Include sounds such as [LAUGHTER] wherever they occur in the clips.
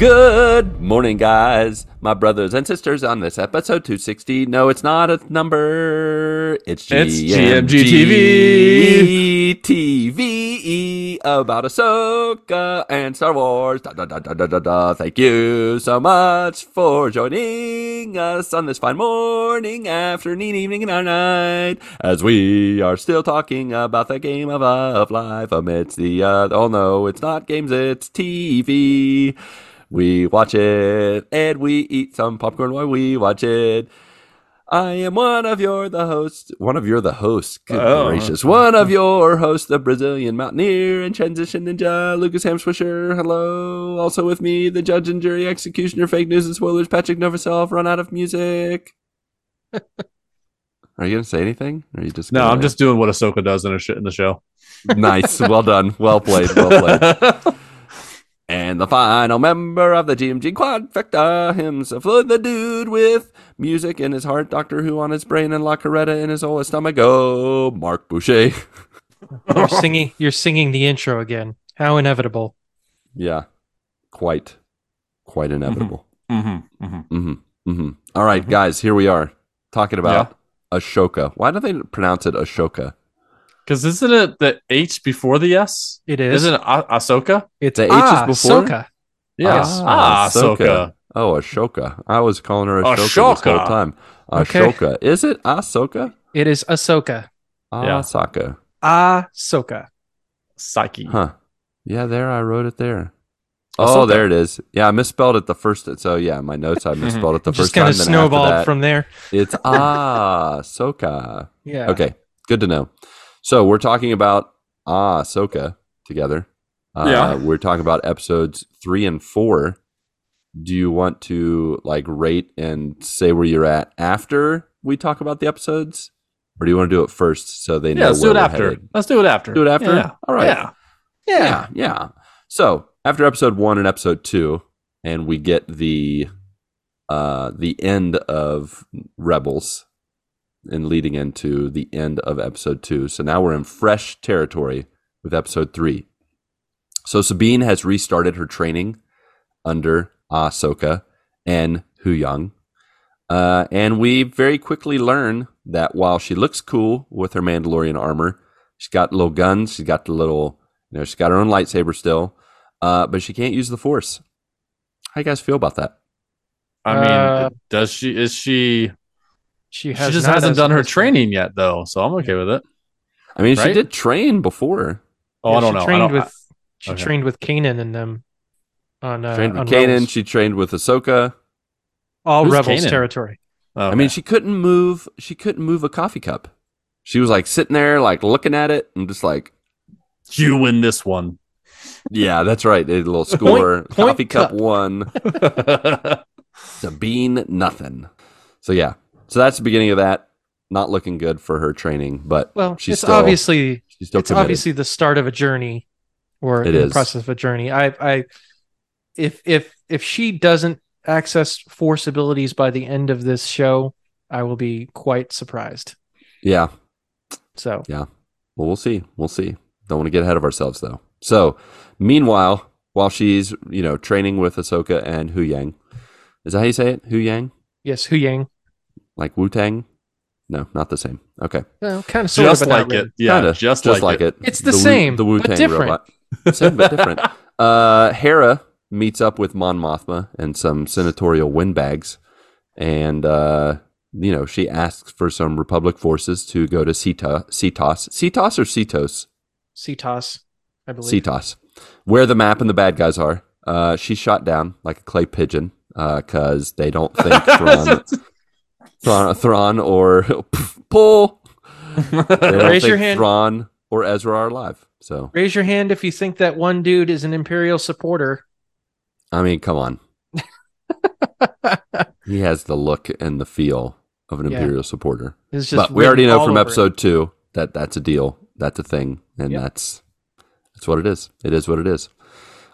Good morning, guys, my brothers and sisters. On this episode 260, no, it's not a number. It's It's GMG TV about Ahsoka and Star Wars. Da, da, da, da, da, da, da. Thank you so much for joining us on this fine morning, afternoon, evening, and our night as we are still talking about the game of, of life amidst the. Uh, oh no, it's not games, it's TV. We watch it and we eat some popcorn while we watch it. I am one of your the hosts. One of your the hosts. Good Oh. gracious. One of your hosts, the Brazilian mountaineer and transition ninja, Lucas Hamswisher. Hello. Also with me, the judge and jury executioner, fake news and spoilers, Patrick Novosel. Run out of music. [LAUGHS] Are you gonna say anything? Or are you just No, gonna- I'm just doing what Ahsoka does in, a sh- in the show. nice. Well done. Well played. Well played. [LAUGHS] And the final member of the GMG Quadfecta himself, the dude with music in his heart, Doctor Who on his brain, and La Coretta in his whole stomach. Oh, Mark Boucher. [LAUGHS] You're singing. You're singing the intro again. How inevitable. yeah, quite, quite inevitable. mm-hmm, mm-hmm. hmm hmm All right, guys, here we are talking about Ashoka. Why do they pronounce it Ashoka? Because isn't it the H before the S? It is. Isn't it Ah- Ahsoka? It's The H is ah, before? Ahsoka. Yes. Ah, Ah, Ahsoka. Ahsoka. Oh, Ashoka. I was calling her Ashoka, this whole Ashoka. time. Okay. Is it Ahsoka? It is Ahsoka. Yeah. Asaka. Ahsoka. Psyche. Huh. Yeah, there I wrote it there. Ahsoka. Oh, there it is. Yeah, I misspelled it the first. So yeah, my notes I [LAUGHS] misspelled it the first kind time. of then after snowballed that, from there. It's [LAUGHS] ah Soka. Yeah. Okay, good to know. So we're talking about ah Soka together. Uh, Yeah. we're talking about episodes three and four. Do you want to like rate and say where you're at after we talk about the episodes, or do you want to do it first so they know Yeah, let's do it after. headed? Let's do it after. Do it after? Yeah. All right. Yeah. Yeah, yeah. So after episode one and episode two, and we get the uh the end of Rebels and leading into the end of episode two. So now we're in fresh territory with episode three. So Sabine has restarted her training under Ahsoka and Hu Yang. Uh, and we very quickly learn that while she looks cool with her Mandalorian armor, she's got little guns, she's got the little, you know, she's got her own lightsaber still, uh, but she can't use the Force. How you guys feel about that? I mean, Uh, does she? Is she? She She just not hasn't done her as- training yet, though. So I'm okay with it. I mean, she did train before. Oh, Yeah, I don't she know. I Trained don't, with. She okay. trained with Kanan and them. On uh, trained on with Kanan. Rebels. She trained with Ahsoka. all Who's rebels Kanan? territory. I, I mean, she couldn't move. She couldn't move a coffee cup. She was like sitting there, like looking at it, and just like, you win this one. yeah, that's right. A little score. point coffee cup, cup. one. [LAUGHS] Sabine nothing. So yeah, so that's the beginning of that. Not looking good for her training, but Well, she's it's still obviously she's still it's committed. obviously the start of a journey, or It in is. the process of a journey. I, I, if if if she doesn't access force abilities by the end of this show, I will be quite surprised. yeah. So yeah. Well, we'll see. We'll see. Don't want to get ahead of ourselves though. So, meanwhile, while she's you know training with Ahsoka and Hu Yang, is that how you say it? Hu Yang, yes, Hu Yang, like Wu Tang? No, not the same. Okay, well, kind of sort just of, like it. really. Yeah, Kinda, just, like, it. It's the Wu- same, the but Wu Tang different. robot. [LAUGHS] Same but different. [LAUGHS] Uh, Hera meets up with Mon Mothma and some senatorial windbags, and uh, you know she asks for some Republic forces to go to Ceta, Cetos, Cetos or Cetos, CTOS, I believe. Cetos, where the map and the bad guys are. Uh, she's shot down like a clay pigeon because they don't think [LAUGHS] Thrawn, Thrawn, Thrawn or [LAUGHS] pull. Raise your hand. Thrawn or Ezra are alive. So Raise your hand if you think that one dude is an Imperial supporter. I mean, come on. [LAUGHS] he has the look and the feel of an Yeah. Imperial supporter. It's just But we already know from over it. episode two that that's a deal. That's a thing, and Yep. that's that's what it is. It is what it is.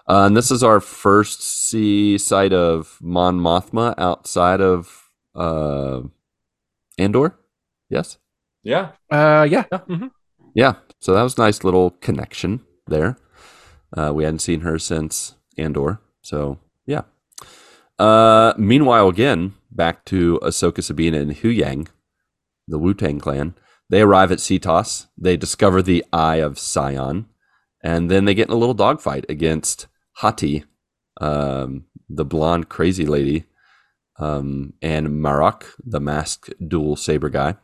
Uh, and this is our first see sight of Mon Mothma outside of uh, Andor. Yes. Yeah. Uh, yeah. Yeah. Mhm. Yeah. So that was a nice little connection there. Uh, we hadn't seen her since Andor. So yeah, Uh, meanwhile, again, back to Ahsoka, Sabina, and Hu Yang, the Wu Tang clan. They arrive at Cetos. They discover the Eye of Sion, and then they get in a little dogfight against Hati, um, the blonde crazy lady, um, and Marok, the masked dual saber guy.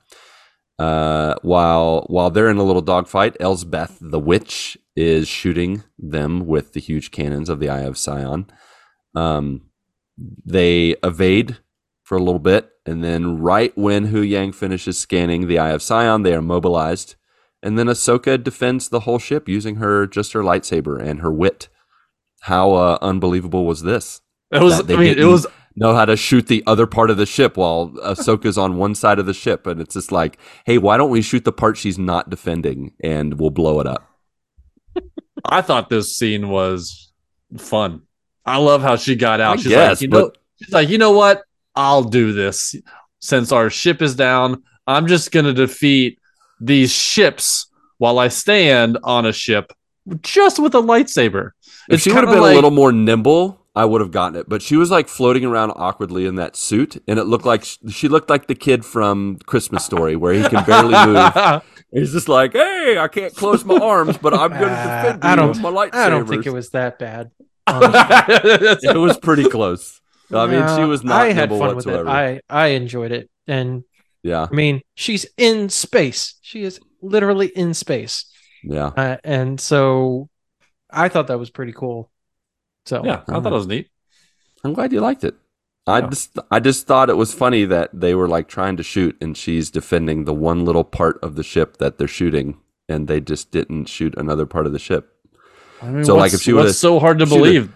Uh, while while they're in a little dogfight, Elsbeth, the witch, is shooting them with the huge cannons of the Eye of Sion. Um, they evade for a little bit, and then right when Hu Yang finishes scanning the Eye of Sion, they are mobilized. And then Ahsoka defends the whole ship using her just her lightsaber and her wit. How uh, unbelievable was this? It was. I mean, it was. Know how to shoot the other part of the ship while Ahsoka's on one side of the ship, and it's just like, hey, why don't we shoot the part she's not defending, and we'll blow it up? I thought this scene was fun. I love how she got out. I she's guess, like, you know, but- she's like, you know what? I'll do this. Since our ship is down, I'm just gonna defeat these ships while I stand on a ship just with a lightsaber. If It's she would have been like- a little more nimble, I would have gotten it. But she was like floating around awkwardly in that suit, and it looked like she looked like the kid from Christmas Story, where he can barely [LAUGHS] move. He's just like, "Hey, I can't close my arms, but I'm going to Uh, defend you I don't- with my lightsabers." I don't think it was that bad. [LAUGHS] It was pretty close. I mean, she was not I had fun whatsoever. with it. I I enjoyed it, and yeah, I mean, she's in space. She is literally in space, yeah. uh, and so I thought that was pretty cool. So yeah, I thought it was neat. I'm glad you liked it. I Yeah. just I just thought it was funny that they were like trying to shoot and she's defending the one little part of the ship that they're shooting and they just didn't shoot another part of the ship. I mean, So, like, if she what's would've- so hard to believe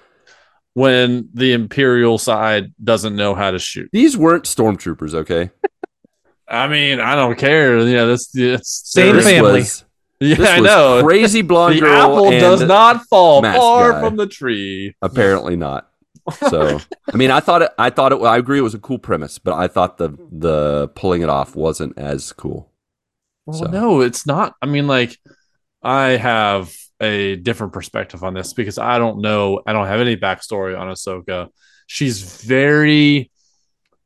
when the Imperial side doesn't know how to shoot? These weren't stormtroopers, okay? [LAUGHS] I mean, I don't care. Yeah, this it's Same family. was Yeah, this I know. [LAUGHS] crazy blonde the girl apple does not fall far guy. from the tree. apparently not. So [LAUGHS] I mean, I thought it. I thought it. I agree, it was a cool premise, but I thought the the pulling it off wasn't as cool. Well, So- no, it's not. I mean, like, I have a different perspective on this because I don't know. I don't have any backstory on Ahsoka. She's very,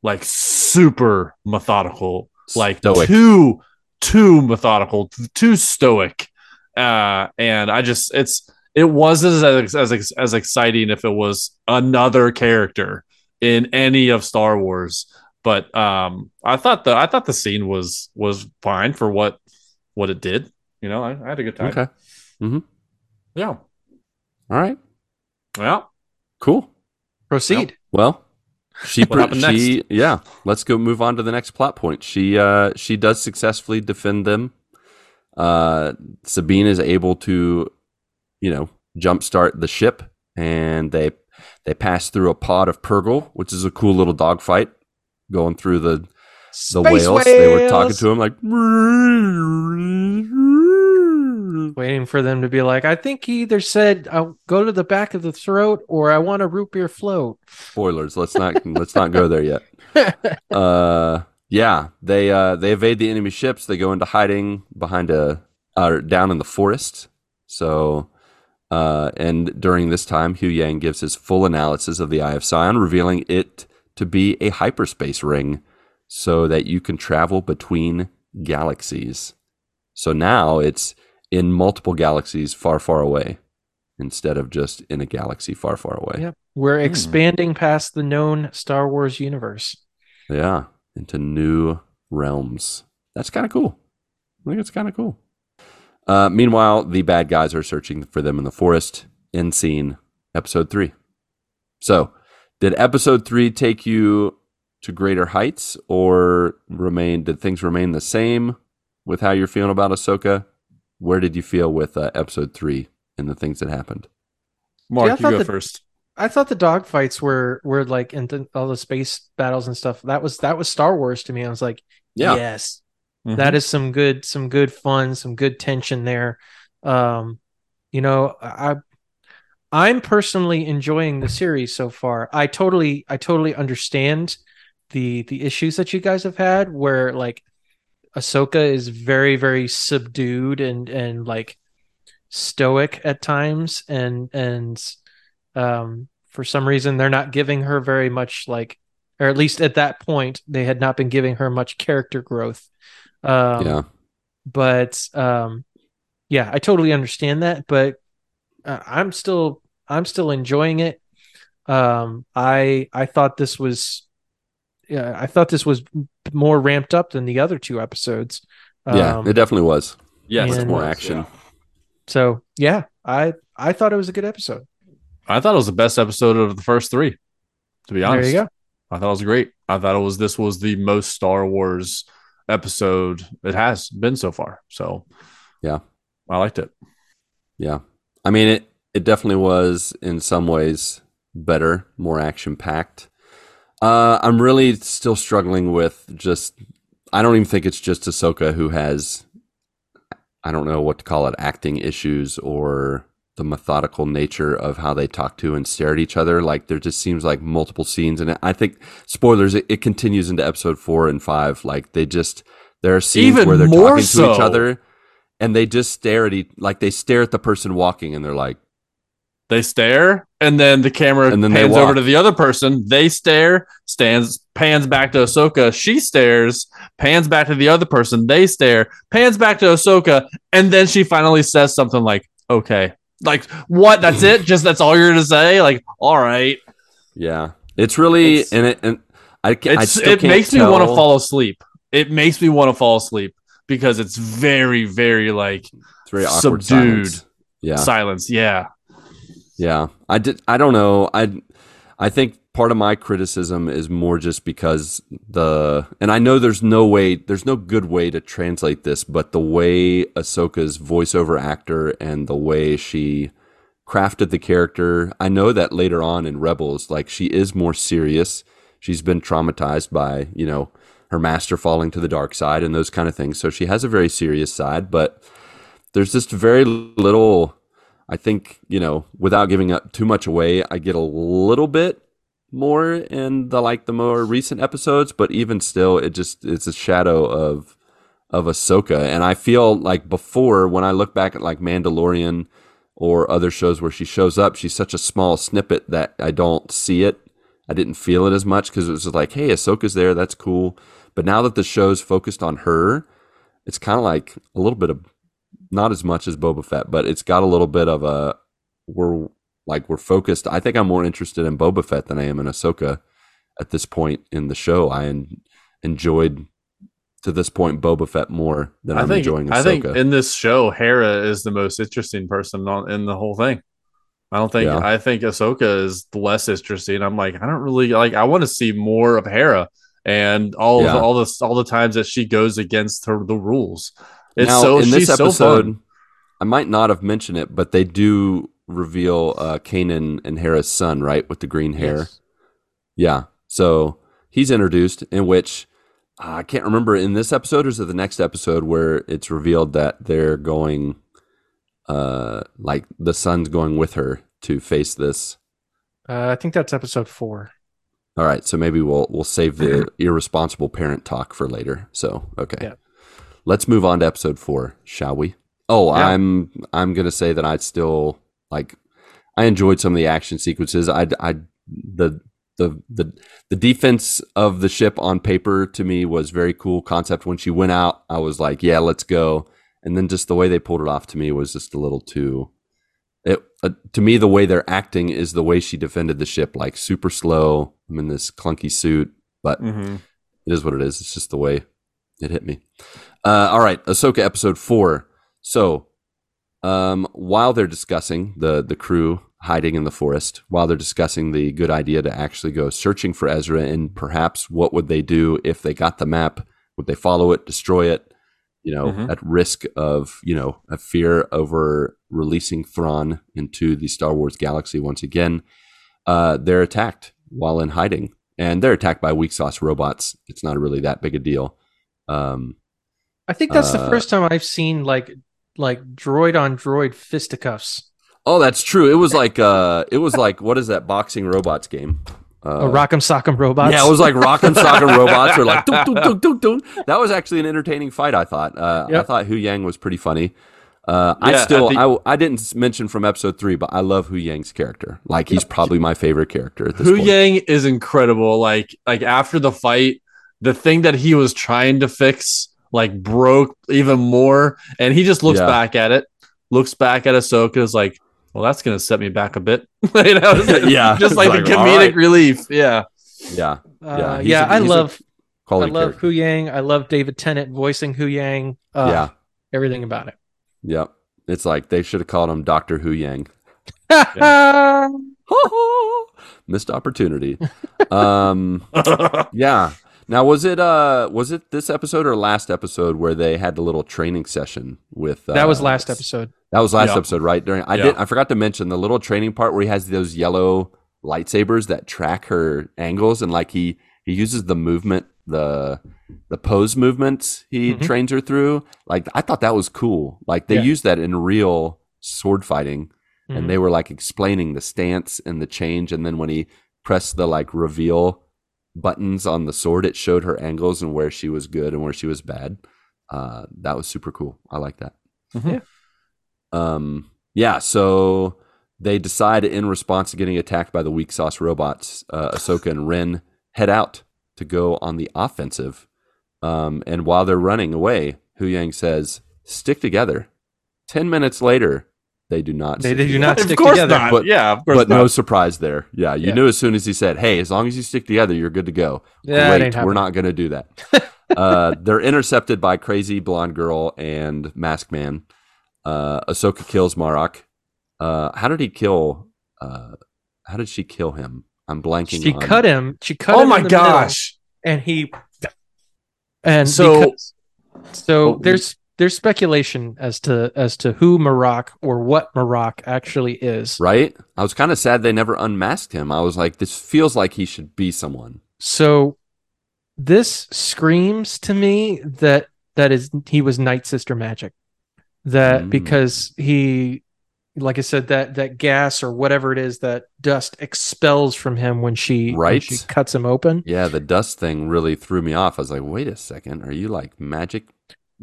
like, super methodical, like Stoic. too, too methodical, too stoic. Uh, and I just, it's, it wasn't as, as as exciting if it was another character in any of Star Wars but um i thought the i thought the scene was was fine for what what it did you know i, I had a good time Okay. Mm-hmm. yeah All right. well Cool. Proceed. Well, she What pre- happened she yeah. Let's go move on to the next plot point. She uh she does successfully defend them. Uh Sabine is able to, you know, jumpstart the ship and they they pass through a pod of Purrgil, which is a cool little dogfight going through the the Space whales. They were talking to him like Waiting for them to be like, I think he either said, "I'll go to the back of the throat" or "I want a root beer float." spoilers. Let's not let's not go there yet. [LAUGHS] uh yeah they uh they evade the enemy ships they go into hiding behind a or down in the forest so uh and during this time Hu Yang gives his full analysis of the Eye of Sion revealing it to be a hyperspace ring so that you can travel between galaxies so now it's in multiple galaxies far far away instead of just in a galaxy far far away Yep. We're Hmm. expanding past the known Star Wars universe. Yeah, into new realms. That's kind of cool. I think it's kind of cool. Uh, meanwhile, the bad guys are searching for them in the forest. End scene, episode three. So, did episode three take you to greater heights, or remain? Did things remain the same with how you're feeling about Ahsoka? Where did you feel with uh, episode three and the things that happened? mark Yeah, I you thought go the- first I thought the dogfights were were like in the, all the space battles and stuff. That was that was Star Wars to me. I was like, Yeah. yes, Mhm. that is some good some good fun, some good tension there. Um, you know, I I'm personally enjoying the series so far. I totally I totally understand the the issues that you guys have had where like Ahsoka is very very subdued and and like stoic at times and and um for some reason they're not giving her very much like or at least at that point they had not been giving her much character growth um yeah. but um yeah i totally understand that but uh, i'm still i'm still enjoying it um i i thought this was yeah i thought this was more ramped up than the other two episodes Yeah, Um, it definitely was. Yes, And- it more action. yeah. so yeah i i thought it was a good episode I thought it was the best episode of the first three. To be honest, there you go I thought it was great. I thought it was this was the most Star Wars episode it has been so far. So Yeah. I liked it. Yeah. I mean it it definitely was in some ways better, more action packed. Uh I'm really still struggling with just I don't even think it's just Ahsoka who has I don't know what to call it, acting issues or the methodical nature of how they talk to and stare at each other. Like there just seems like multiple scenes and I think spoilers, it, it continues into episode four and five. Like they just there are scenes Even where they're talking to each other and they just stare at each like they stare at the person walking and they're like They stare, and then the camera And then pans over to the other person. They stare, stands, pans back to Ahsoka. She stares, pans back to the other person. They stare, pans back to Ahsoka, and then she finally says something like, "Okay." Like what? That's it? Just that's all you're gonna say? Like, all right. Yeah, it's really It's- and it and I can't. I it makes me want to fall asleep. It makes me want to fall asleep because it's very, very like It's very subdued. silence. Yeah, silence. Yeah. Yeah. I did. I don't know. I I think part of my criticism is more just because the and I know there's no way, there's no good way to translate this, but the way Ahsoka's voiceover actor and the way she crafted the character. I know that later on in Rebels, like she is more serious. She's been traumatized by, you know, her master falling to the dark side and those kind of things. So she has a very serious side, but there's just very little I think, you know, without giving up too much away, I get a little bit more in the like the more recent episodes, but even still it just it's a shadow of of Ahsoka. And I feel like before when I look back at like Mandalorian or other shows where she shows up, she's such a small snippet that I don't see it. I didn't feel it as much because it was just like, hey, Ahsoka's there, that's cool. But now that the show's focused on her, it's kind of like a little bit of not as much as Boba Fett, but it's got a little bit of a we're like we're focused. I think I'm more interested in Boba Fett than I am in Ahsoka at this point in the show. I en- enjoyed to this point Boba Fett more than I I'm think enjoying Ahsoka. I think in this show, Hera is the most interesting person on, in the whole thing. I don't think Yeah. I think Ahsoka is less interesting. I'm like, I don't really like I want to see more of Hera and all Yeah. of, all the all the times that she goes against her the rules. It's now, so in this episode, fun. I might not have mentioned it, but they do reveal uh, Kanan and Hera's son, right, with the green hair. Yes. Yeah. So he's introduced, in which uh, I can't remember in this episode or is it the next episode where it's revealed that they're going, uh, like the son's going with her to face this. Uh, I think that's episode four. All right, so maybe we'll we'll save the irresponsible parent talk for later. So okay, Yeah. Let's move on to episode four, shall we? Oh, Yeah. I'm I'm gonna say that I still like I enjoyed some of the action sequences. I I the the the the defense of the ship on paper to me was very cool concept. When she went out, I was like, yeah, let's go. And then just the way they pulled it off to me was just a little too. It uh, to me the way they're acting is the way she defended the ship, like super slow. I'm in this clunky suit, but Mhm. it is what it is. It's just the way it hit me. Uh, all right, Ahsoka episode four. So, um, while they're discussing the the crew hiding in the forest, while they're discussing the good idea to actually go searching for Ezra, and perhaps what would they do if they got the map? Would they follow it, destroy it? You know, Mhm. at risk of you know a fear over releasing Thrawn into the Star Wars galaxy once again. Uh, they're attacked while in hiding, and they're attacked by weak sauce robots. It's not really that big a deal. Um, I think that's the Uh, first time I've seen like like droid on droid fisticuffs. oh, that's true. It was like uh, it was like what is that boxing robots game? Uh, oh, Rock'em Sock'em robots. Yeah, it was like Rock'em Sock'em robots or like dun, dun, [LAUGHS] dun, dun, dun. that was actually an entertaining fight. I thought. Uh, I thought Hu Yang was pretty funny. Uh, I Yeah, still, at I, I didn't mention from episode three, but I love Hu Yang's character. Like he's probably my favorite character at this Hu point. Yang is incredible. Like like after the fight, the thing that he was trying to fix like broke even more, and he just looks Yeah. back at it, looks back at Ahsoka, is like, well, that's gonna set me back a bit. [LAUGHS] you know, it's [LAUGHS] like- Yeah. [LAUGHS] just like, It's the like, all comedic right. relief. Yeah, Yeah, Uh, Yeah, yeah, a- I love I love character. Hu Yang. I love David Tennant voicing Hu Yang. Uh, yeah, everything about it. yep. It's like they should have called him Doctor Hu Yang. Missed opportunity. um, yeah. Now was it uh was it this episode or last episode where they had the little training session with uh, that was last episode. That was last Yeah. episode, right? During I Yeah. did I forgot to mention the little training part where he has those yellow lightsabers that track her angles and like he he uses the movement the the pose movements he Mhm. trains her through. Like I thought that was cool. Like they Yeah. used that in real sword fighting Mhm. and they were like explaining the stance and the change and then when he pressed the like reveal buttons on the sword it showed her angles and where she was good and where she was bad. Uh that was super cool. I like that. Mhm. Yeah. um yeah so they decide in response to getting attacked by the weak sauce robots uh ahsoka and ren head out to go on the offensive. Um and while they're running away hu yang says stick together. 10 minutes later they do not They- stick they do together. not of stick course together. not. But- yeah, of course but not. no surprise there. Yeah, you Yeah. knew as soon as he said, "Hey, as long as you stick together, you're good to go." Yeah, it Great, ain't we're not going to do that. [LAUGHS] uh, they're intercepted by crazy blonde girl and Mask Man. Uh, Ahsoka kills Marok. Uh, how did he kill? Uh, how did she kill him? I'm blanking. She on- cut him. She cut oh him. my in middle, gosh! and he. And So- because- so Oh, there's there's speculation as to as to who Marok or what Marok actually is. Right. I was kind of sad they never unmasked him. I was like, this feels like he should be someone. So this screams to me that that is he was Night Sister magic. That Mm. because he like I said that that gas or whatever it is that dust expels from him when she when Right. she cuts him open. Yeah, the dust thing really threw me off. I was like, wait a second, are you like magic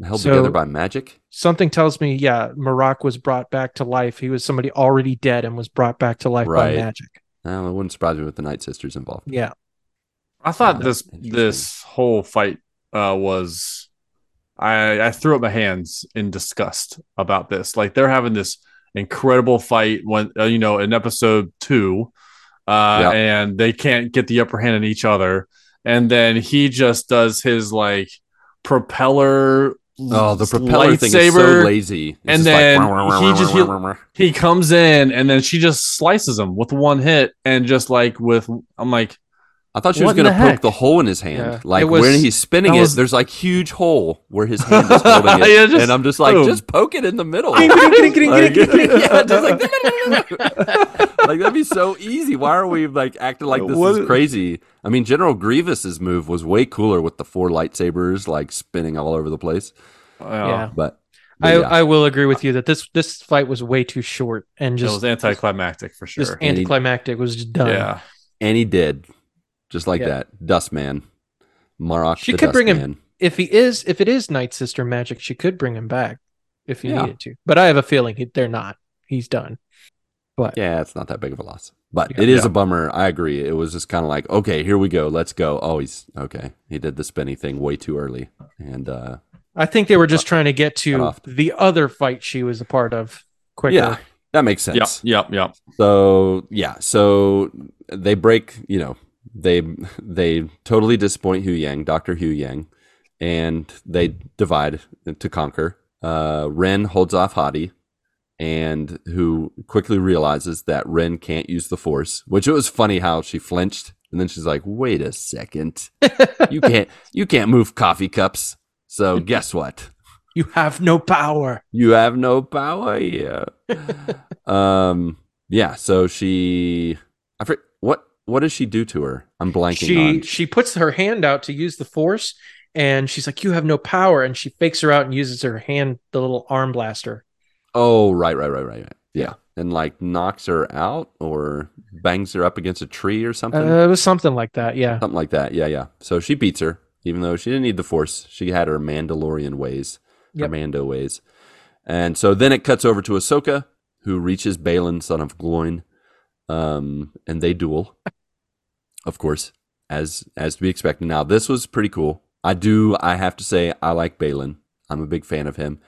held So- together by magic? Something tells me yeah, Marok was brought back to life. He was somebody already dead and was brought back to life by magic. No, it wouldn't surprise me with the Night Sisters involved. Yeah. I thought Yeah, this this whole fight uh, was I I threw up my hands in disgust about this. Like they're having this incredible fight when uh, you know in episode two, uh, Yeah. and they can't get the upper hand on each other, and then he just does his like propeller. Oh, the propeller thing is so lightsaber. lazy. It's And just like, then "Wah, wah, wah, he just- wah, wah, wah." He comes in and then she just slices him with one hit, and just like with I'm like. I thought she What was going to poke the hole in his hand. Yeah. Like was- when he's spinning that it, there's like huge hole where his hand is [LAUGHS] holding it, Yeah, just and I'm just like, boom. just poke it in the middle. Like, [LAUGHS] yeah, just like, [LAUGHS] like that'd be so easy. Why are we like acting like this What- is crazy? I mean, General Grievous's move was way cooler with the four lightsabers like spinning all over the place. Yeah. But, but I, yeah. I will agree with you that this this fight was way too short and just it was anticlimactic for just sure. anticlimactic was just done. Yeah. and he did just like Yeah. that. Dustman, Marok. She the could bring him- Dustman. If he is if it is Night Sister magic, she could bring him back if he Yeah. needed to. But I have a feeling he, they're not. He's done. But Yeah, it's not that big of a loss. But Yeah. it is Yeah. a bummer. I agree. It was just kind of like, okay, here we go. Let's go. Oh, he's okay. He did the spinny thing way too early. And uh I think they were just trying to get to the other fight she was a part of quicker. yeah, that makes sense. Yep. Yep. Yep. So yeah, so they break, you know, they they totally disappoint Hu Yang, Doctor Hu Yang, and they divide to conquer. Uh, Ren holds off Hati, and who quickly realizes that Ren can't use the Force. Which it was funny how she flinched, and then she's like, "Wait a second, [LAUGHS] you can't you can't move coffee cups." So guess what? You have no power. You have no power Yeah. [LAUGHS] um. Yeah. So she. I forget what. Does she do to her? I'm blanking she on. she puts her hand out to use the force and she's like, You have no power. And she fakes her out and uses her hand, the little arm blaster. Oh, right, right, right, right, right. Yeah. And like knocks her out or bangs her up against a tree or something. Uh, it was something like that. Yeah. something like that. Yeah, yeah. So she beats her, even though she didn't need the force. She had her Mandalorian ways, her Mando ways. And so then it cuts over to Ahsoka, who reaches Balin, son of Gloin, um, and they duel. Of course, as as to be expected. Now this was pretty cool. I do. I have to say, I like Balin. I'm a big fan of him,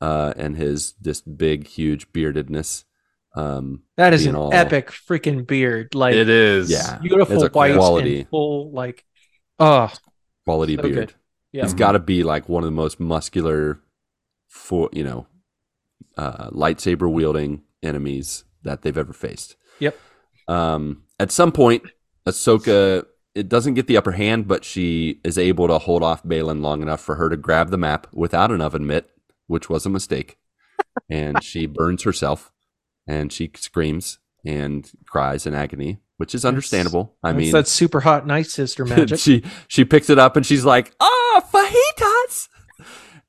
uh, and his this big, huge beardedness. Um, That is an all- epic freaking beard. Like it is. Yeah. beautiful It's white quality. and full like oh quality So beard. good. yeah. He's got to be like one of the most muscular, for you know, uh, lightsaber wielding enemies that they've ever faced. Yep. Um, at some point, Ahsoka it doesn't get the upper hand, but she is able to hold off Balin long enough for her to grab the map without an oven mitt, which was a mistake, [LAUGHS] and she burns herself, and she screams and cries in agony, which is understandable. I That's mean, that super hot night sister [LAUGHS] magic. she she picks it up and she's like, "Ah, fajitas,"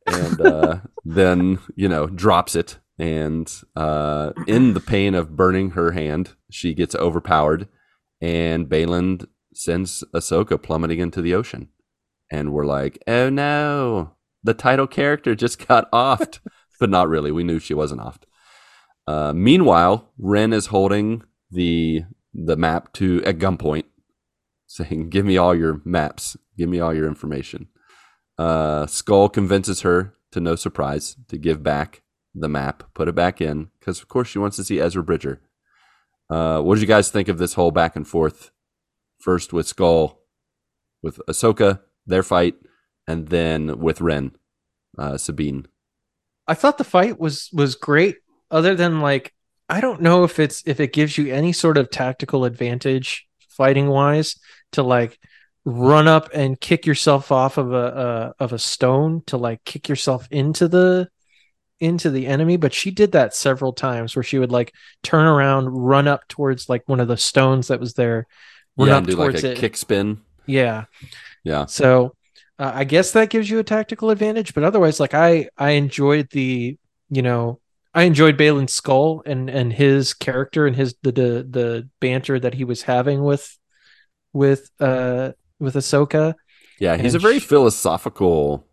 and uh, [LAUGHS] then you know drops it. And uh, in the pain of burning her hand, she gets overpowered, and Balin sends Ahsoka plummeting into the ocean. And we're like, "Oh no, the title character just [LAUGHS] got offed," but not really. We knew she wasn't offed. Uh, meanwhile, Ren is holding the the map to at gunpoint, [LAUGHS] saying, "Give me all your maps. Give me all your information." Uh, Skoll convinces her, to no surprise, to give back the map, put it back in, because of course she wants to see Ezra Bridger. Uh, what did you guys think of this whole back and forth? First with Skoll, with Ahsoka, their fight, and then with Ren, uh, Sabine. I thought the fight was was great. Other than like, I don't know if it's if it gives you any sort of tactical advantage fighting wise to like run up and kick yourself off of a uh, of a stone to like kick yourself into the into the enemy. But she did that several times where she would like turn around, run up towards like one of the stones that was there, run yeah, up and like towards a it. kick spin. Yeah. Yeah. So uh, I guess that gives you a tactical advantage, but otherwise, like I I enjoyed the you know I enjoyed Balin's skull and and his character and his the the, the banter that he was having with with uh with Ahsoka. Yeah, he's a very sh- philosophical.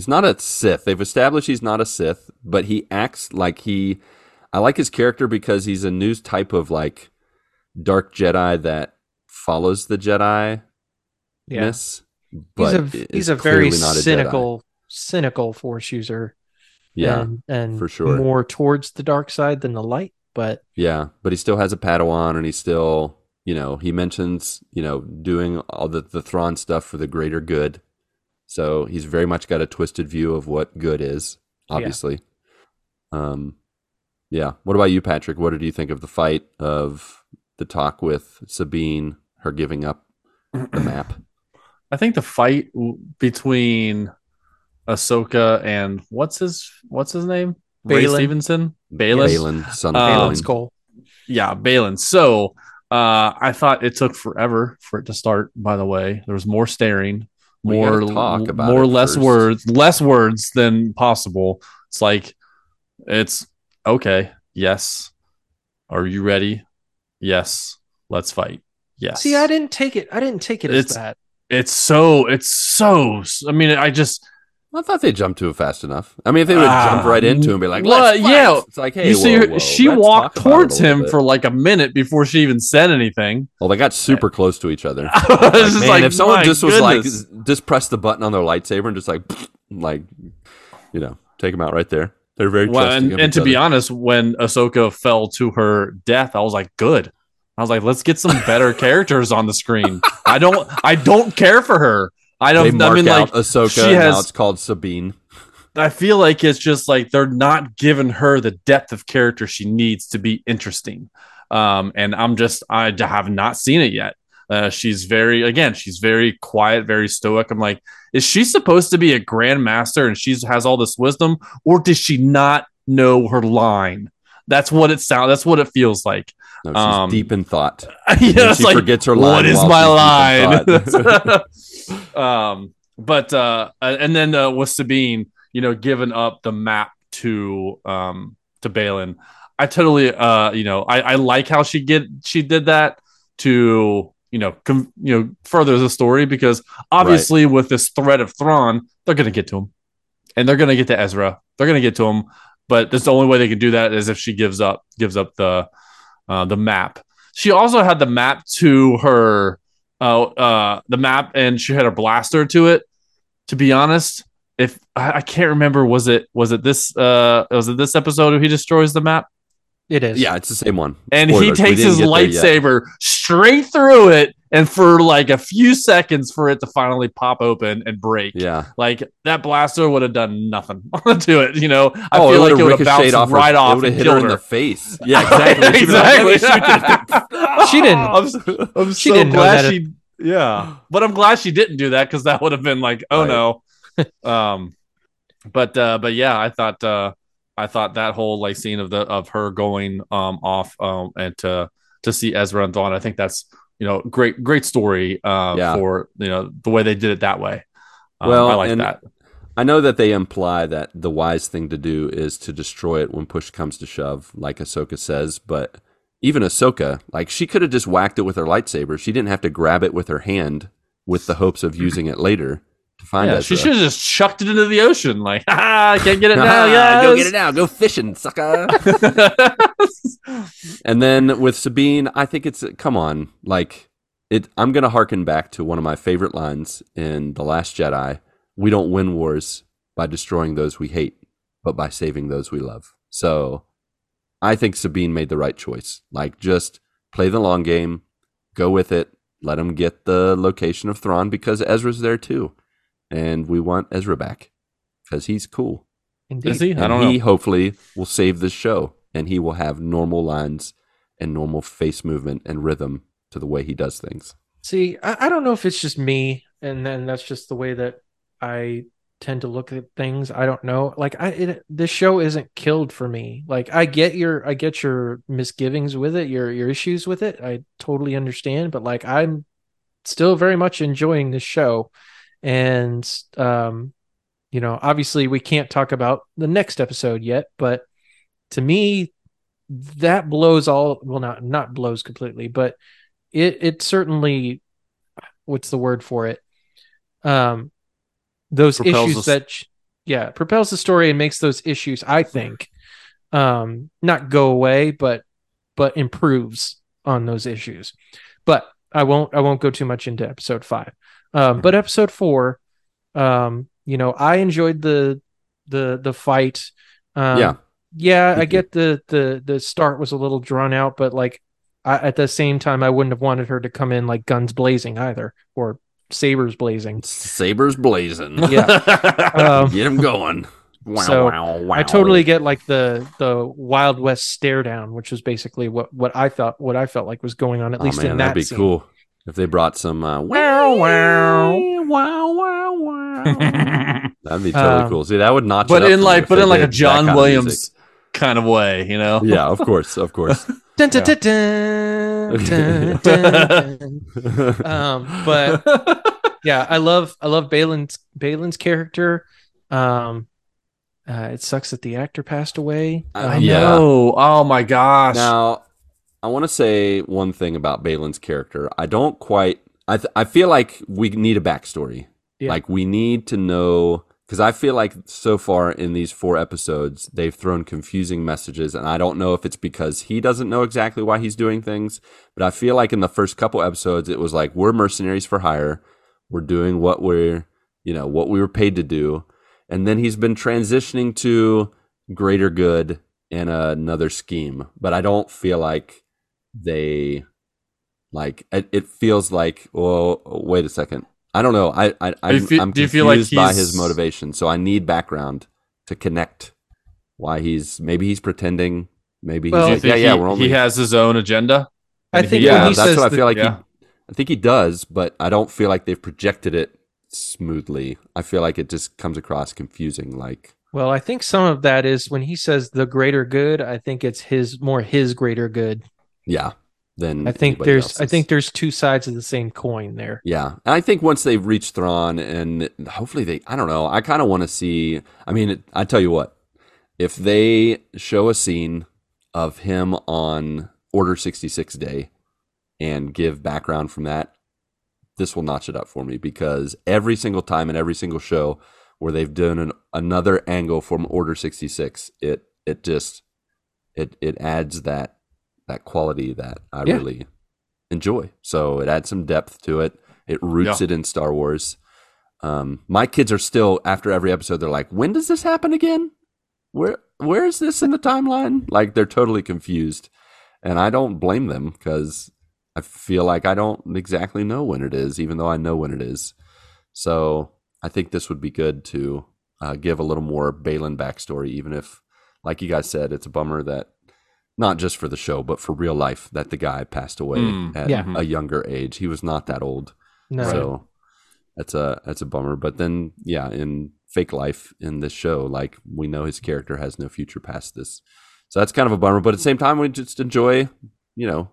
He's not a Sith. They've established he's not a Sith, but he acts like he. I like his character because he's a new type of like dark Jedi that follows the Jedi Yeah, ness. he's a he's a very a Jedi. cynical cynical Force user. Yeah, and, and for sure. more towards the dark side than the light. But yeah, but he still has a Padawan, and he still, you know, he mentions, you know, doing all the the Thrawn stuff for the greater good. So he's very much got a twisted view of what good is, Yeah. obviously. Um, yeah. What about you, Patrick? What did you think of the fight of the talk with Sabine, her giving up the [CLEARS THROAT] map? I think the fight w- between Ahsoka and what's his what's his name? Ray Balin. Stevenson? Balin. Balin, son of Um, Balin. Balin's skull. Yeah, Balin. So uh I thought it took forever for it to start, by the way. There was more staring, We more talk about more less first. words, less words than possible. It's like it's okay, yes. Are you ready? Yes. Let's fight. Yes. See, I didn't take it. I didn't take it as It's- that. it's so it's so I mean I just I thought they jumped to it fast enough. I mean, if they would Ah, jump right into him and be like, well, "Let's fight," yeah. it's like, hey, you see whoa, her, whoa, she let's walked talk about it a towards him bit. for like a minute before she even said anything. Well, they got super [LAUGHS] close to each other. [LAUGHS] Like, man, like, if someone my just was goodness. like, just press the button on their lightsaber and just like, [SNIFFS] like, you know, take them out right there. They're very Well, trusting and, and each to be honest, when Ahsoka fell to her death, I was like, good. I was like, let's get some better [LAUGHS] characters on the screen. I don't, I don't care for her. I don't. mark I mean, like, Ahsoka. she and now has- it's called Sabine. I feel like it's just like they're not giving her the depth of character she needs to be interesting. Um, and I'm just, I have not seen it yet. Uh, she's very, again, she's very quiet, very stoic. I'm like, is she supposed to be a grandmaster and she has all this wisdom, or does she not know her line? That's what it sounds. That's what it feels like. No, she's Um, deep in thought. [LAUGHS] yeah, she like, forgets her line. what is my she's deep in line? [LAUGHS] [LAUGHS] um, but uh, and then uh, with Sabine, you know, giving up the map to um to Balin, I totally uh you know I I like how she get she did that to you know com- you know further the story because obviously with this threat of Thrawn, they're gonna get to him, and they're gonna get to Ezra, they're gonna get to him. But that's the only way they can do that is if she gives up gives up the uh, the map. She also had the map to her uh, uh, the map, and she had a blaster to it. To be honest, if I, I can't remember, was it was it this uh was it this episode where he destroys the map? It is. Yeah, it's the same one. and Spoilers, he takes his get there yet. lightsaber straight through it and for like a few seconds for it to finally pop open and break Yeah. like that blaster would have done nothing [LAUGHS] to it you know i oh, feel it like would've it would have ricocheted bounced her- right off It would have and hit her killed in her, the face. [LAUGHS] Yeah, exactly. She'd be like, Exactly. [LAUGHS] She didn't. I'm, so- I'm She so didn't know glad that she yeah but i'm glad she didn't do that because that would have been like oh Right. no um but uh but yeah i thought uh i thought that whole like scene of the of her going um off um and to to see ezra and Thrawn, i think that's you know great great story uh Yeah. for you know the way they did it that way um, Well, i like and- that I know that they imply that the wise thing to do is to destroy it when push comes to shove, like Ahsoka says, but even Ahsoka, like she could have just whacked it with her lightsaber. She didn't have to grab it with her hand with the hopes of using it later find yeah, she should have just chucked it into the ocean like [LAUGHS] ah, i can't get it [LAUGHS] now yeah, Go get it now. Go fishing, sucker. [LAUGHS] and then with Sabine, I think it's come on, like it. I'm gonna harken back to one of my favorite lines in The Last Jedi. We don't win wars by destroying those we hate, but by saving those we love. So, I think Sabine made the right choice. Like, just play the long game, go with it, let him get the location of Thrawn because Ezra's there too, and we want Ezra back because he's cool. Indeed. Is he? I And don't he know. hopefully will save this show and he will have normal lines and normal face movement and rhythm to the way he does things. See, I, I don't know if it's just me, and then that's just the way that I tend to look at things. I don't know. Like I, it, this show isn't killed for me. Like I get your, I get your misgivings with it, your your issues with it. I totally understand, but like I'm still very much enjoying this show, and um, you know, obviously we can't talk about the next episode yet, but to me, that blows all. Well, not not blows completely, but it it certainly what's the word for it? Um those Propels issues us- that yeah propels the story and makes those issues i think um not go away but but improves on those issues. But i won't i won't go too much into episode 5 um but episode 4 um you know i enjoyed the the the fight um Yeah. yeah i get the the the start was a little drawn out but like I, at the same time i wouldn't have wanted her to come in like guns blazing either or sabers blazing Sabers blazing. Yeah. [LAUGHS] um, Get him going. Wow, [LAUGHS] So, wow, wow. I totally get like the the Wild West stare down, which was basically what what I thought what I felt like was going on at Oh least man, in that that'd be scene. cool if they brought some uh, wow wow wow wow wow. [LAUGHS] That'd be totally Um, cool. See, that would notch. but in like but in like a john kind williams music. kind of way you know Yeah, of course, of course. [LAUGHS] Dun, dun, dun, dun, dun, dun, [LAUGHS] dun. um, but yeah, I love I love Balin's Balin's character. Um, uh, it sucks that the actor passed away. Uh, I Um, yeah. know. Oh my gosh. Now, I want to say one thing about Balin's character. I don't quite. I th- I feel like we need a backstory. Yeah. Like we need to know because I feel like so far in these four episodes they've thrown confusing messages, and I don't know if it's because he doesn't know exactly why he's doing things. But I feel like in the first couple episodes it was like we're mercenaries for hire. We're doing what we're you know what we were paid to do, and then he's been transitioning to greater good in another scheme. But I don't feel like they like it, it feels like well wait a second i don't know i i I'm, feel- I'm do you feel like confused by his motivation so i need background to connect why he's maybe he's pretending maybe Well- he's Do like, think yeah yeah he, we're only he has his own agenda I And think he- yeah he that's says what i the- feel like yeah. he i think he does but i don't feel like they've projected it smoothly i feel like it just comes across confusing like Well, I think some of that is when he says the greater good. I think it's his more his greater good. Yeah then I think there's I think there's two sides of the same coin there. Yeah, and I think once they've reached Thrawn, and hopefully they, I don't know, I kind of want to see. I mean, it, I tell you what, if they show a scene of him on Order sixty six day, and give background from that, this will notch it up for me because every single time in every single show where they've done an, another angle from Order sixty six, it it just it it adds that that quality that I Yeah. really enjoy. So it adds some depth to it. It roots Yeah. it in Star Wars. Um, my kids are still after every episode. They're like, "When does this happen again? Where where is this in the timeline?" Like they're totally confused, and I don't blame them because I feel like I don't exactly know when it is, even though I know when it is. So I think this would be good to uh, give a little more Baylan backstory, even if, like you guys said, it's a bummer that not just for the show, but for real life, that the guy passed away Mm, at yeah. a younger age. He was not that old, No. so that's a that's a bummer. But then, yeah, in fake life in this show, like we know his character has no future past this, so that's kind of a bummer. But at the same time, we just enjoy, you know,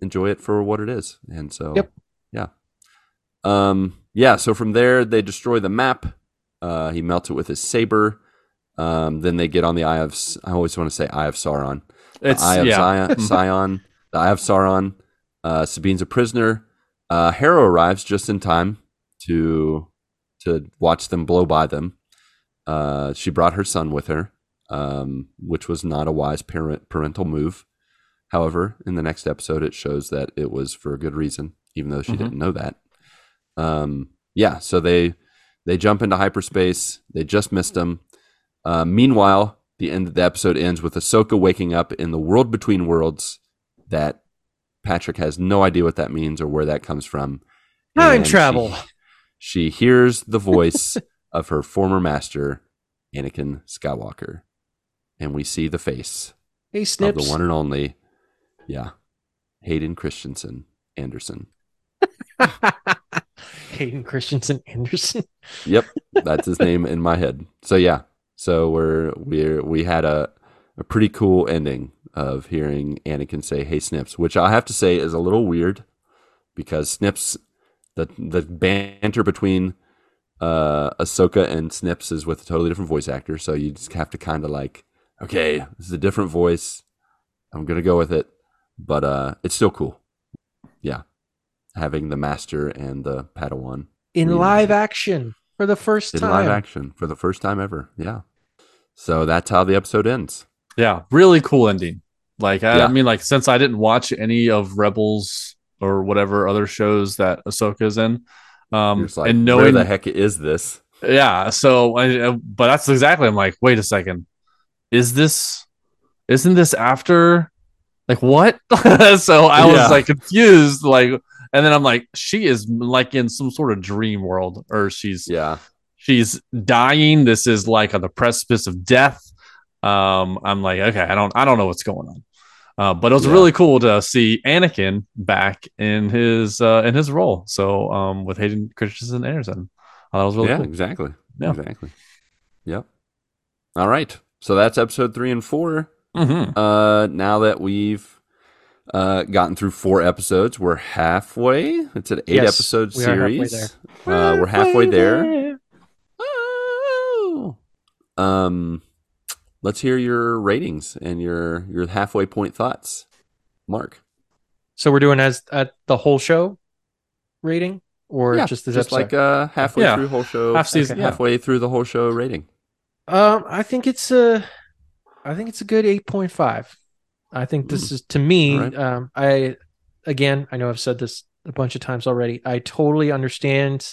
enjoy it for what it is, and so Yep. yeah, um, yeah. So from there, they destroy the map. Uh, he melts it with his saber. Um, then they get on the Eye of. I always want to say Eye of Sauron. The It's Eye of yeah. Zion, [LAUGHS] Sion, the Eye of Sauron. Uh, Sabine's a prisoner. Uh, Hera arrives just in time to to watch them blow by them. Uh, she brought her son with her, um, which was not a wise parent parental move. However, in the next episode, it shows that it was for a good reason, even though she Mhm. didn't know that. Um, yeah, so they they jump into hyperspace. They just missed him. Uh, meanwhile, the end of the episode ends with Ahsoka waking up in the world between worlds that Patrick has no idea what that means or where that comes from. Time And she- travel. She, hears the voice [LAUGHS] of her former master, Anakin Skywalker. And we see the face Hey, of Snips. the one and only, yeah, Hayden Christensen Anderson. [LAUGHS] Hayden Christensen Anderson. Yep, that's his name in my head. So yeah, so we're we're we had a a pretty cool ending of hearing Anakin say "Hey Snips," which I have to say is a little weird because Snips the the banter between uh Ahsoka and Snips is with a totally different voice actor, so you just have to kind of like, okay, this is a different voice. I'm gonna go with it, but uh, it's still cool. Yeah, having the master and the Padawan in live action for the first in time. live action for the first time ever. Yeah. So that's how the episode ends. Yeah, really cool ending. Like I, Yeah. I mean, like since I didn't watch any of Rebels or whatever other shows that Ahsoka's in, um, like, and where knowing the heck is this? yeah, so I, but that's exactly. I'm like, wait a second, is this? Isn't this after? Like what? [LAUGHS] so I Yeah. was like confused, like, and then I'm like, she is like in some sort of dream world, or she's Yeah. She's dying. This is like on the precipice of death. Um, I'm like, okay, I don't, I don't know what's going on. Uh, but it was Yeah. really cool to see Anakin back in his uh, in his role. So um, with Hayden Christensen Anderson, thought it was really yeah, cool. exactly. Yeah. Exactly. Yep. All right. So that's episode three and four. Mhm. Uh, now that we've uh, gotten through four episodes, we're halfway. It's an eight Yes, episode we are halfway series. Uh, we're halfway there. Um, let's hear your ratings and your your halfway point thoughts, Mark. So we're doing as at the whole show rating, or yeah, just this just episode? like uh, halfway Yeah. through whole show, Half season, okay, yeah. halfway through the whole show rating. Um, I think it's a, I think it's a good eight point five. I think this is to me. Alright. Um, I again, I know I've said this a bunch of times already. I totally understand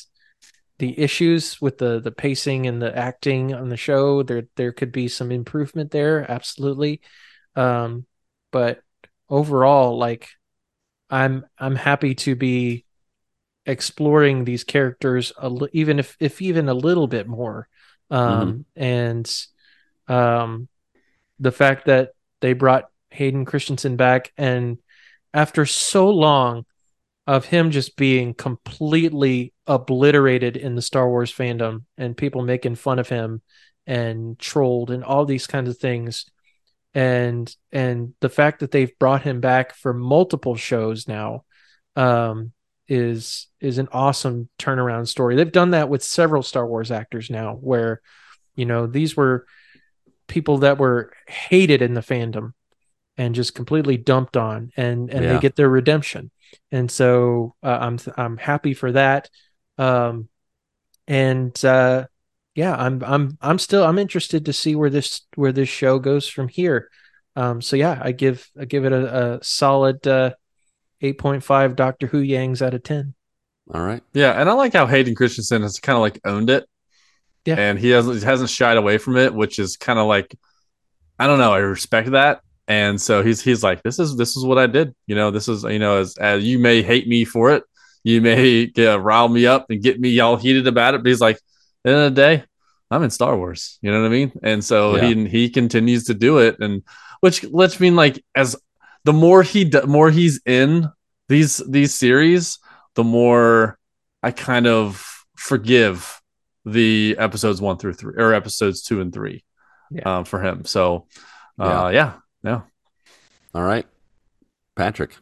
the issues with the the pacing and the acting on the show. There there could be some improvement there, absolutely. Um, but overall, like, I'm I'm happy to be exploring these characters a li- even if if even a little bit more um and um the fact that they brought Hayden Christensen back and after so long of him just being completely obliterated in the Star Wars fandom and people making fun of him and trolled and all these kinds of things and and the fact that they've brought him back for multiple shows now um is is an awesome turnaround story. They've done that with several Star Wars actors now where you know these were people that were hated in the fandom and just completely dumped on and and Yeah. they get their redemption. And so uh, I'm I'm happy for that. Um and uh yeah, I'm I'm I'm still I'm interested to see where this where this show goes from here. Um, so yeah, I give I give it a, a solid uh, eight point five Doctor Huyangs out of ten. All right. Yeah, and I like how Hayden Christensen has kind of like owned it. Yeah. And he hasn't he hasn't shied away from it, which is kind of like I don't know, I respect that. And so he's he's like, This is this is what I did. You know, this is you know, as as you may hate me for it, you may get rile me up and get me all heated about it, but he's like, at the end of the day, I'm in Star Wars. You know what I mean? And so Yeah. he he continues to do it, and which let's mean like as the more he do, more he's in these these series, the more I kind of forgive the episodes one through three or episodes two and three Yeah. um, for him. So uh, yeah, yeah. All right. Patrick.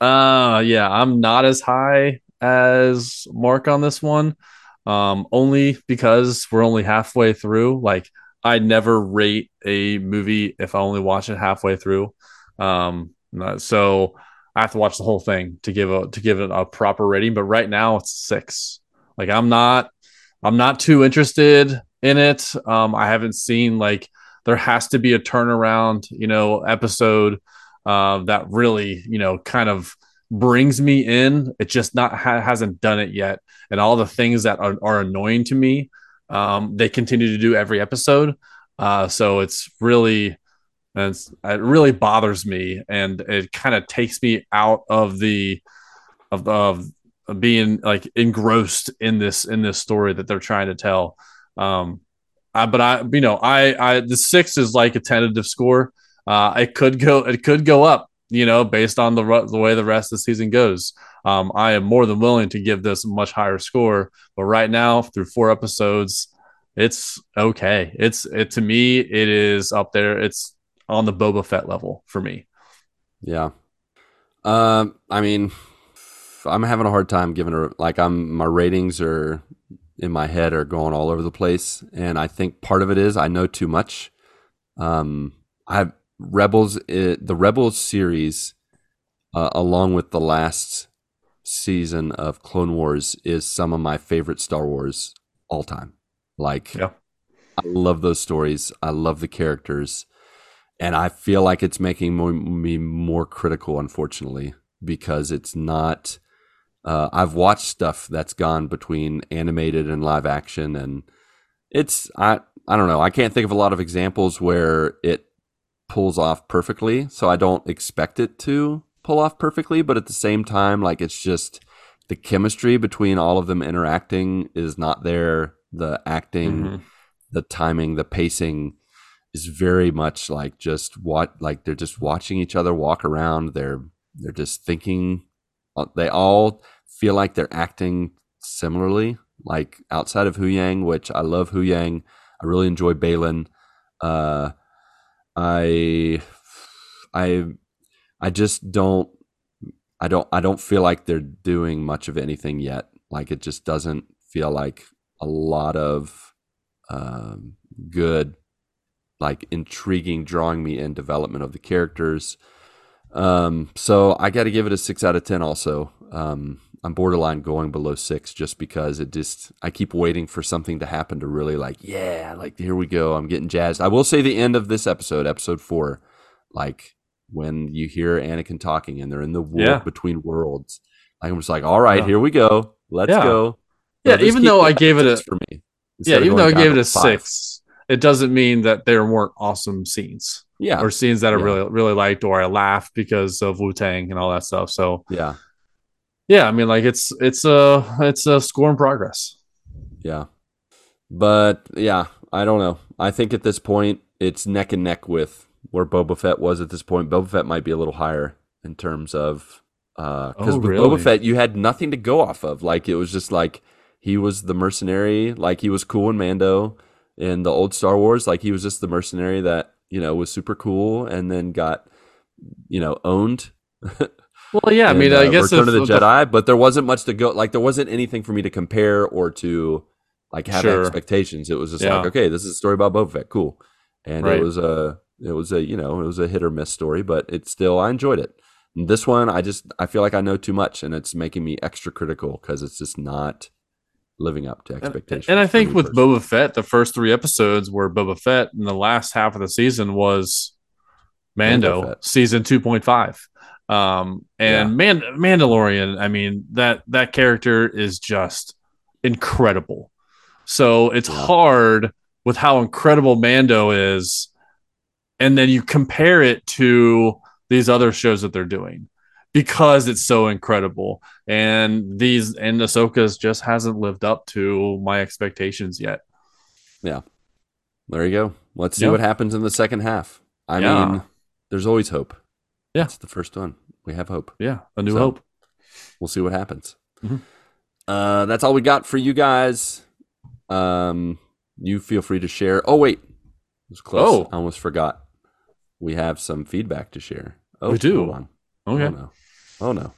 Uh yeah, I'm not as high as Mark on this one. Um only because we're only halfway through. Like I never rate a movie if I only watch it halfway through. Um so I have to watch the whole thing to give a to give it a proper rating, but right now it's 6. Like I'm not I'm not too interested in it. Um I haven't seen like there has to be a turnaround, you know, episode uh, that really, you know, kind of brings me in. It just not ha- hasn't done it yet, and all the things that are, are annoying to me, um, they continue to do every episode. Uh, so it's really, it's, it really bothers me, and it kind of takes me out of the of of being like engrossed in this in this story that they're trying to tell. Um, I, but I, you know, I, I, the six is like a tentative score. Uh, it could go, it could go up, you know, based on the the way the rest of the season goes. Um, I am more than willing to give this a much higher score, but right now, through four episodes, it's okay. It's it to me, it is up there. It's on the Boba Fett level for me. Yeah. Um, I mean, I'm having a hard time giving her like I'm my ratings are in my head are going all over the place, and I think part of it is I know too much. Um, I Rebels, it, the Rebels series, uh, along with the last season of Clone Wars, is some of my favorite Star Wars all time. Like, Yeah. I love those stories. I love the characters and I feel like it's making mo- me more critical, unfortunately, because it's not. Uh, I've watched stuff that's gone between animated and live action, and it's I I don't know. I can't think of a lot of examples where it pulls off perfectly, so I don't expect it to pull off perfectly. But at the same time, like it's just the chemistry between all of them interacting is not there. The acting Mhm. the timing, the pacing is very much like just what like they're just watching each other walk around. They're they're just thinking. uh, They all feel like they're acting similarly. Like outside of Huyang, which I love Huyang, I really enjoy Baylan. Uh, I I I just don't I don't I don't feel like they're doing much of anything yet. Like it just doesn't feel like a lot of um, good, like intriguing, drawing me in development of the characters. Um, so I got to give it a six out of ten. Also, um, I'm borderline going below six just because it just I keep waiting for something to happen to really like yeah, like here we go. I'm getting jazzed. I will say the end of this episode, episode four, like when you hear Anakin talking and they're in the war Yeah. between worlds. I'm just like, all right, Yeah. here we go. Let's Yeah. go. Yeah, even though I gave it a- for me. Yeah, even though I gave it a five. six, it doesn't mean that there weren't awesome scenes Yeah, or scenes that I really really liked or I laughed because of Wu Tang and all that stuff. So yeah, yeah, I mean, like it's it's a it's a score in progress. yeah. But yeah, I don't know. I think at this point it's neck and neck with where Boba Fett was at this point. Boba Fett might be a little higher in terms of because Oh, with really? Boba Fett you had nothing to go off of. Like it was just like he was the mercenary. Like he was cool in Mando in the old Star Wars. Like he was just the mercenary that you know was super cool and then got you know owned [LAUGHS] Well, yeah, I in, mean, I uh, guess Return if of the Jedi, but there wasn't much to go. Like there wasn't anything for me to compare or to like have Sure. expectations. It was just Yeah. like, okay, this is a story about Boba Fett, cool, and Right. it was a it was a you know it was a hit or miss story, but it still I enjoyed it. And this one, I just I feel like I know too much, and it's making me extra critical because it's just not living up to expectations. And I think with personally. Boba Fett, the first three episodes were Boba Fett, and the last half of the season was Mando, Mando season two point five. Um, and Man- Mandalorian, I mean that that character is just incredible. So it's Yeah. hard with how incredible Mando is, and then you compare it to these other shows that they're doing because it's so incredible. And these and Ahsoka's just hasn't lived up to my expectations yet. Yeah. There you go. Let's see Yeah. what happens in the second half. I Yeah. mean, there's always hope. Yeah. it's the first one. We have hope. Yeah, a new So- hope. We'll see what happens. Mhm. Uh, that's all we got for you guys. Um, you feel free to share. Oh wait, it was close. Oh. I almost forgot. We have some feedback to share. Oh, We do? Hold on. Okay. Oh no. Oh no.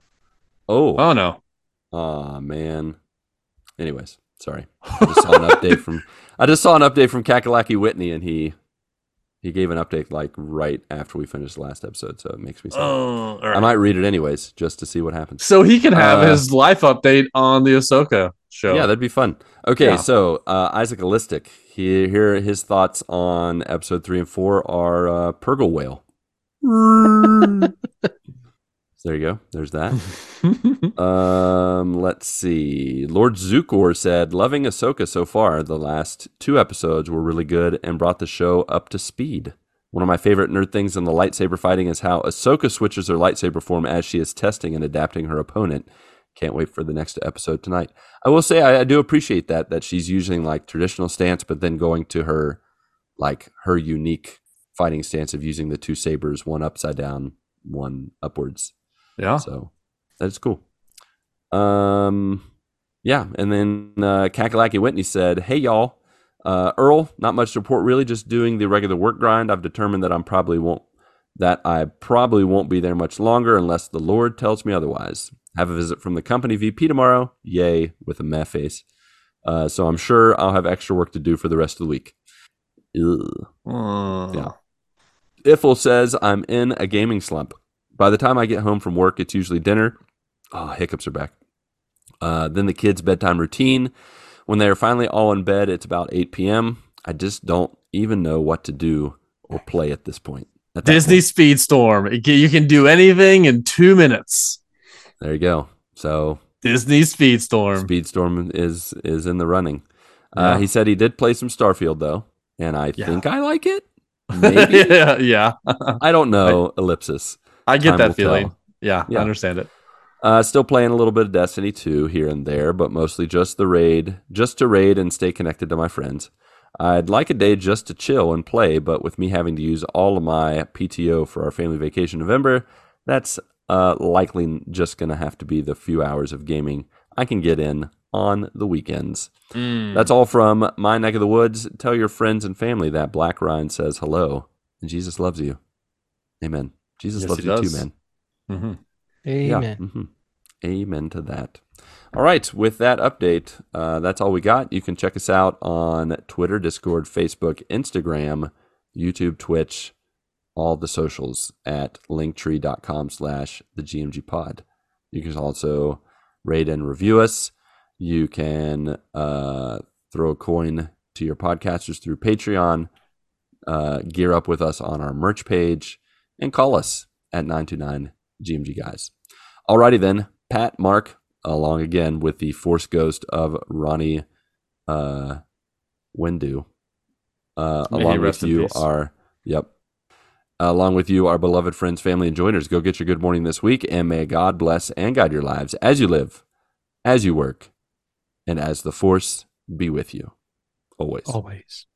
Oh. Oh no. Aw, man. Anyways, sorry. I just saw an update from I just saw an update from Kakalaki Whitney, and he he gave an update like right after we finished the last episode, so it makes me sad. Oh, all I might read it anyways, just to see what happens. So he can have Uh, his life update on the Ahsoka show. Yeah, that'd be fun. Okay, Yeah. so uh, Isaac Allistic, he, here his thoughts on episode three and four are uh, Purrgil Whale. [LAUGHS] [LAUGHS] There you go. There's that. [LAUGHS] Um, let's see. Lord Zukor said, "Loving Ahsoka so far. The last two episodes were really good and brought the show up to speed. One of my favorite nerd things in the lightsaber fighting is how Ahsoka switches her lightsaber form as she is testing and adapting her opponent. Can't wait for the next episode tonight. I will say I, I do appreciate that that she's using like traditional stance, but then going to her like her unique fighting stance of using the two sabers, one upside down, one upwards." Yeah. So that's cool. Um, yeah, and then uh, Kakalaki Whitney said, "Hey y'all, uh, Earl, not much to report really. Just doing the regular work grind. I've determined that I'm probably won't that I probably won't be there much longer unless the Lord tells me otherwise. Have a visit from the company VP tomorrow. Yay, with a meh face. Uh, so I'm sure I'll have extra work to do for the rest of the week. Ugh. Uh, Yeah. Iffle says I'm in a gaming slump. By the time I get home from work, it's usually dinner. Oh, hiccups are back. Uh, then the kids' bedtime routine. When they are finally all in bed, it's about 8 p.m. I just don't even know what to do or play at this point. At Disney point. Speedstorm. You can do anything in two minutes. There you go. So Disney Speedstorm. Speedstorm is is in the running. Yeah. Uh, he said he did play some Starfield though, and I Yeah. think I like it. [LAUGHS] Maybe yeah, yeah. [LAUGHS] I don't know. Ellipsis. I get Time that feeling. Yeah, Yeah. I understand it. Uh, still playing a little bit of Destiny 2 here and there, but mostly just the raid, just to raid and stay connected to my friends. I'd like a day just to chill and play, but with me having to use all of my PTO for our family vacation in November, that's uh, likely just going to have to be the few hours of gaming I can get in on the weekends. Mm. That's all from my neck of the woods. Tell your friends and family that Black Ryan says hello and Jesus loves you. Amen. Jesus Yes, loves you does. too, man. Mhm. Amen. mhm. Amen to that. All right, with that update, uh, that's all we got. You can check us out on Twitter, Discord, Facebook, Instagram, YouTube, Twitch, all the socials at linktree.com slash the GMG pod. You can also rate and review us. You can uh, throw a coin to your podcasters through Patreon, uh, gear up with us on our merch page, and call us at 929 GMG Guys. Alrighty then, Pat, Mark, along again with the Force Ghost of Ronnie uh, Windu. Uh, along with you peace. are, yep. along with you, our beloved friends, family, and joiners. Go get your good morning this week, and may God bless and guide your lives as you live, as you work, and as the Force be with you always. Always.